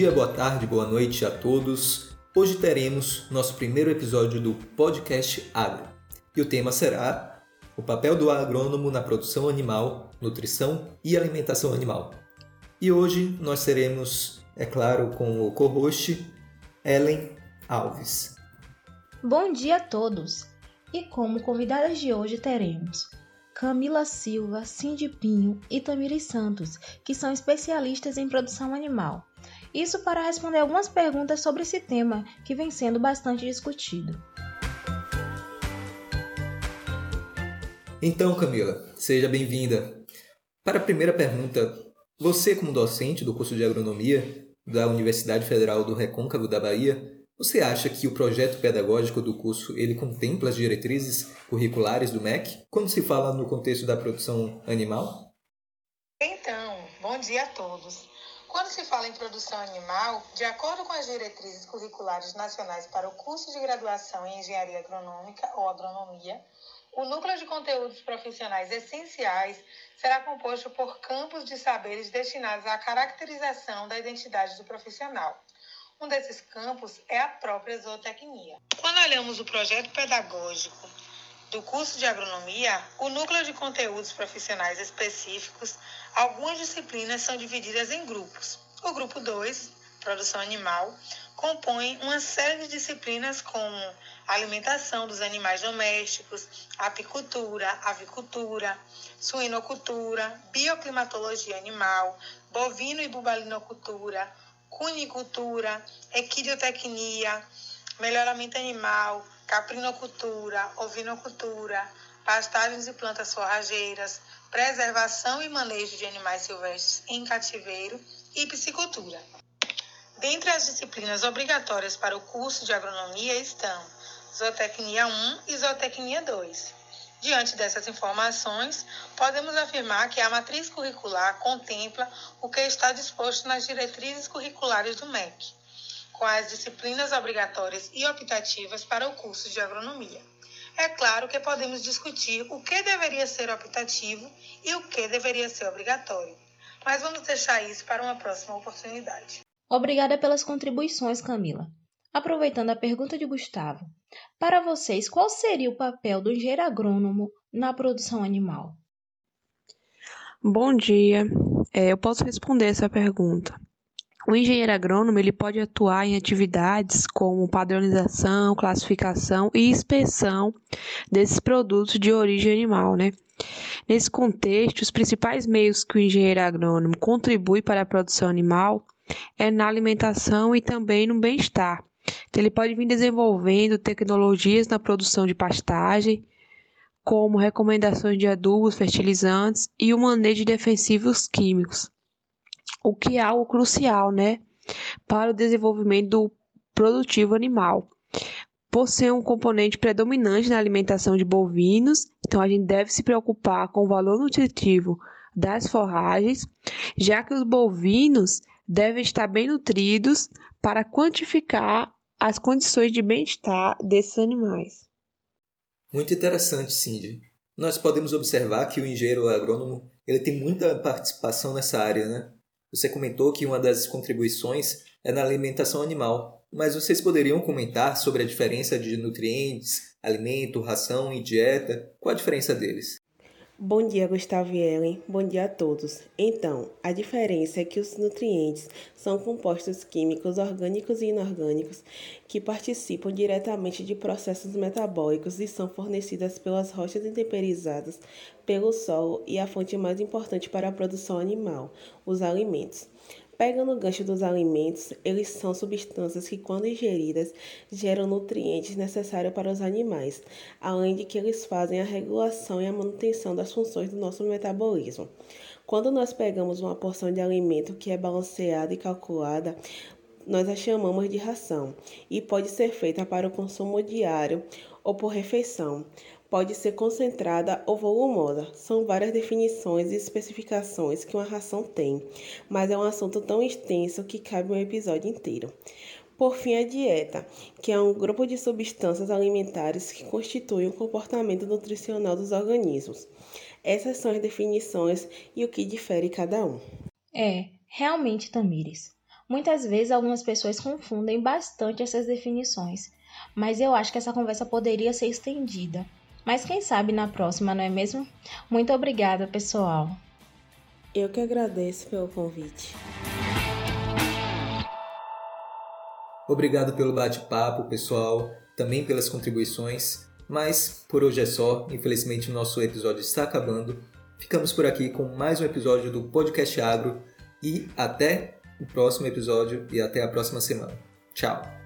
dia, boa tarde, boa noite a todos. Hoje teremos nosso primeiro episódio do podcast Agro. E o tema será o papel do agrônomo na produção animal, nutrição e alimentação animal. E hoje nós seremos, é claro, com o co-host Ellen Alves. Bom dia a todos! E como convidadas de hoje teremos Camila Silva, Cindy Pinho e Tamires Santos, que são especialistas em produção animal. Isso para responder algumas perguntas sobre esse tema que vem sendo bastante discutido. Então, Camila, seja bem-vinda. Para a primeira pergunta, você, como docente do curso de agronomia da Universidade Federal do Recôncavo da Bahia, você acha que o projeto pedagógico do curso ele contempla as diretrizes curriculares do MEC quando se fala no contexto da produção animal? Bom dia a todos. Quando se fala em produção animal, de acordo com as diretrizes curriculares nacionais para o curso de graduação em engenharia agronômica ou agronomia, o núcleo de conteúdos profissionais essenciais será composto por campos de saberes destinados à caracterização da identidade do profissional um desses campos é a própria zootecnia. Quando olhamos o projeto pedagógico do curso de agronomia, o núcleo de conteúdos profissionais específicos, algumas disciplinas são divididas em grupos. O grupo 2, produção animal, compõe uma série de disciplinas como alimentação dos animais domésticos, apicultura, avicultura, suinocultura, bioclimatologia animal, bovino e bubalinocultura, cunicultura, equidiotecnia, melhoramento animal, caprinocultura, ovinocultura, pastagens e plantas forrageiras, preservação e manejo de animais silvestres em cativeiro e piscicultura. Dentre as disciplinas obrigatórias para o curso de agronomia estão Zootecnia 1 e Zootecnia 2. Diante dessas informações, podemos afirmar que a matriz curricular contempla o que está disposto nas diretrizes curriculares do MEC, com as disciplinas obrigatórias e optativas para o curso de agronomia. É claro que podemos discutir o que deveria ser optativo e o que deveria ser obrigatório, mas vamos deixar isso para uma próxima oportunidade. Obrigada pelas contribuições, Camila. Aproveitando a pergunta de Gustavo, para vocês, qual seria o papel do engenheiro agrônomo na produção animal? Bom dia, é, eu posso responder essa pergunta. O engenheiro agrônomo ele pode atuar em atividades como padronização, classificação e inspeção desses produtos de origem animal, né? Nesse contexto, os principais meios que o engenheiro agrônomo contribui para a produção animal é na alimentação e também no bem-estar, então, ele pode vir desenvolvendo tecnologias na produção de pastagem, como recomendações de adubos, fertilizantes e o manejo de defensivos químicos, o que é algo crucial, né, para o desenvolvimento do produtivo animal. Por ser um componente predominante na alimentação de bovinos, então a gente deve se preocupar com o valor nutritivo das forragens, já que os bovinos devem estar bem nutridos para quantificar as condições de bem-estar desses animais. Muito interessante, Cindy. Nós podemos observar que o engenheiro agrônomo ele tem muita participação nessa área, né? Você comentou que uma das contribuições é na alimentação animal, mas vocês poderiam comentar sobre a diferença de nutrientes, alimento, ração e dieta? Qual a diferença deles? Bom dia, Gustavo e Ellen. Bom dia a todos. Então, a diferença é que os nutrientes são compostos químicos orgânicos e inorgânicos que participam diretamente de processos metabólicos e são fornecidas pelas rochas intemperizadas, pelo solo e a fonte mais importante para a produção animal, os alimentos. Pegando o gancho dos alimentos, eles são substâncias que, quando ingeridas, geram nutrientes necessários para os animais, além de que eles fazem a regulação e a manutenção das funções do nosso metabolismo. Quando nós pegamos uma porção de alimento que é balanceada e calculada, nós a chamamos de ração e pode ser feita para o consumo diário ou por refeição pode ser concentrada ou volumosa. São várias definições e especificações que uma ração tem, mas é um assunto tão extenso que cabe um episódio inteiro. Por fim, a dieta, que é um grupo de substâncias alimentares que constitui o comportamento nutricional dos organismos. Essas são as definições e o que difere cada um. É, realmente, Tamires. Muitas vezes algumas pessoas confundem bastante essas definições, mas eu acho que essa conversa poderia ser estendida. Mas quem sabe na próxima, não é mesmo? Muito obrigada, pessoal. Eu que agradeço pelo convite. Obrigado pelo bate-papo, pessoal, também pelas contribuições. Mas por hoje é só, infelizmente o nosso episódio está acabando. Ficamos por aqui com mais um episódio do Podcast Agro e até o próximo episódio e até a próxima semana. Tchau!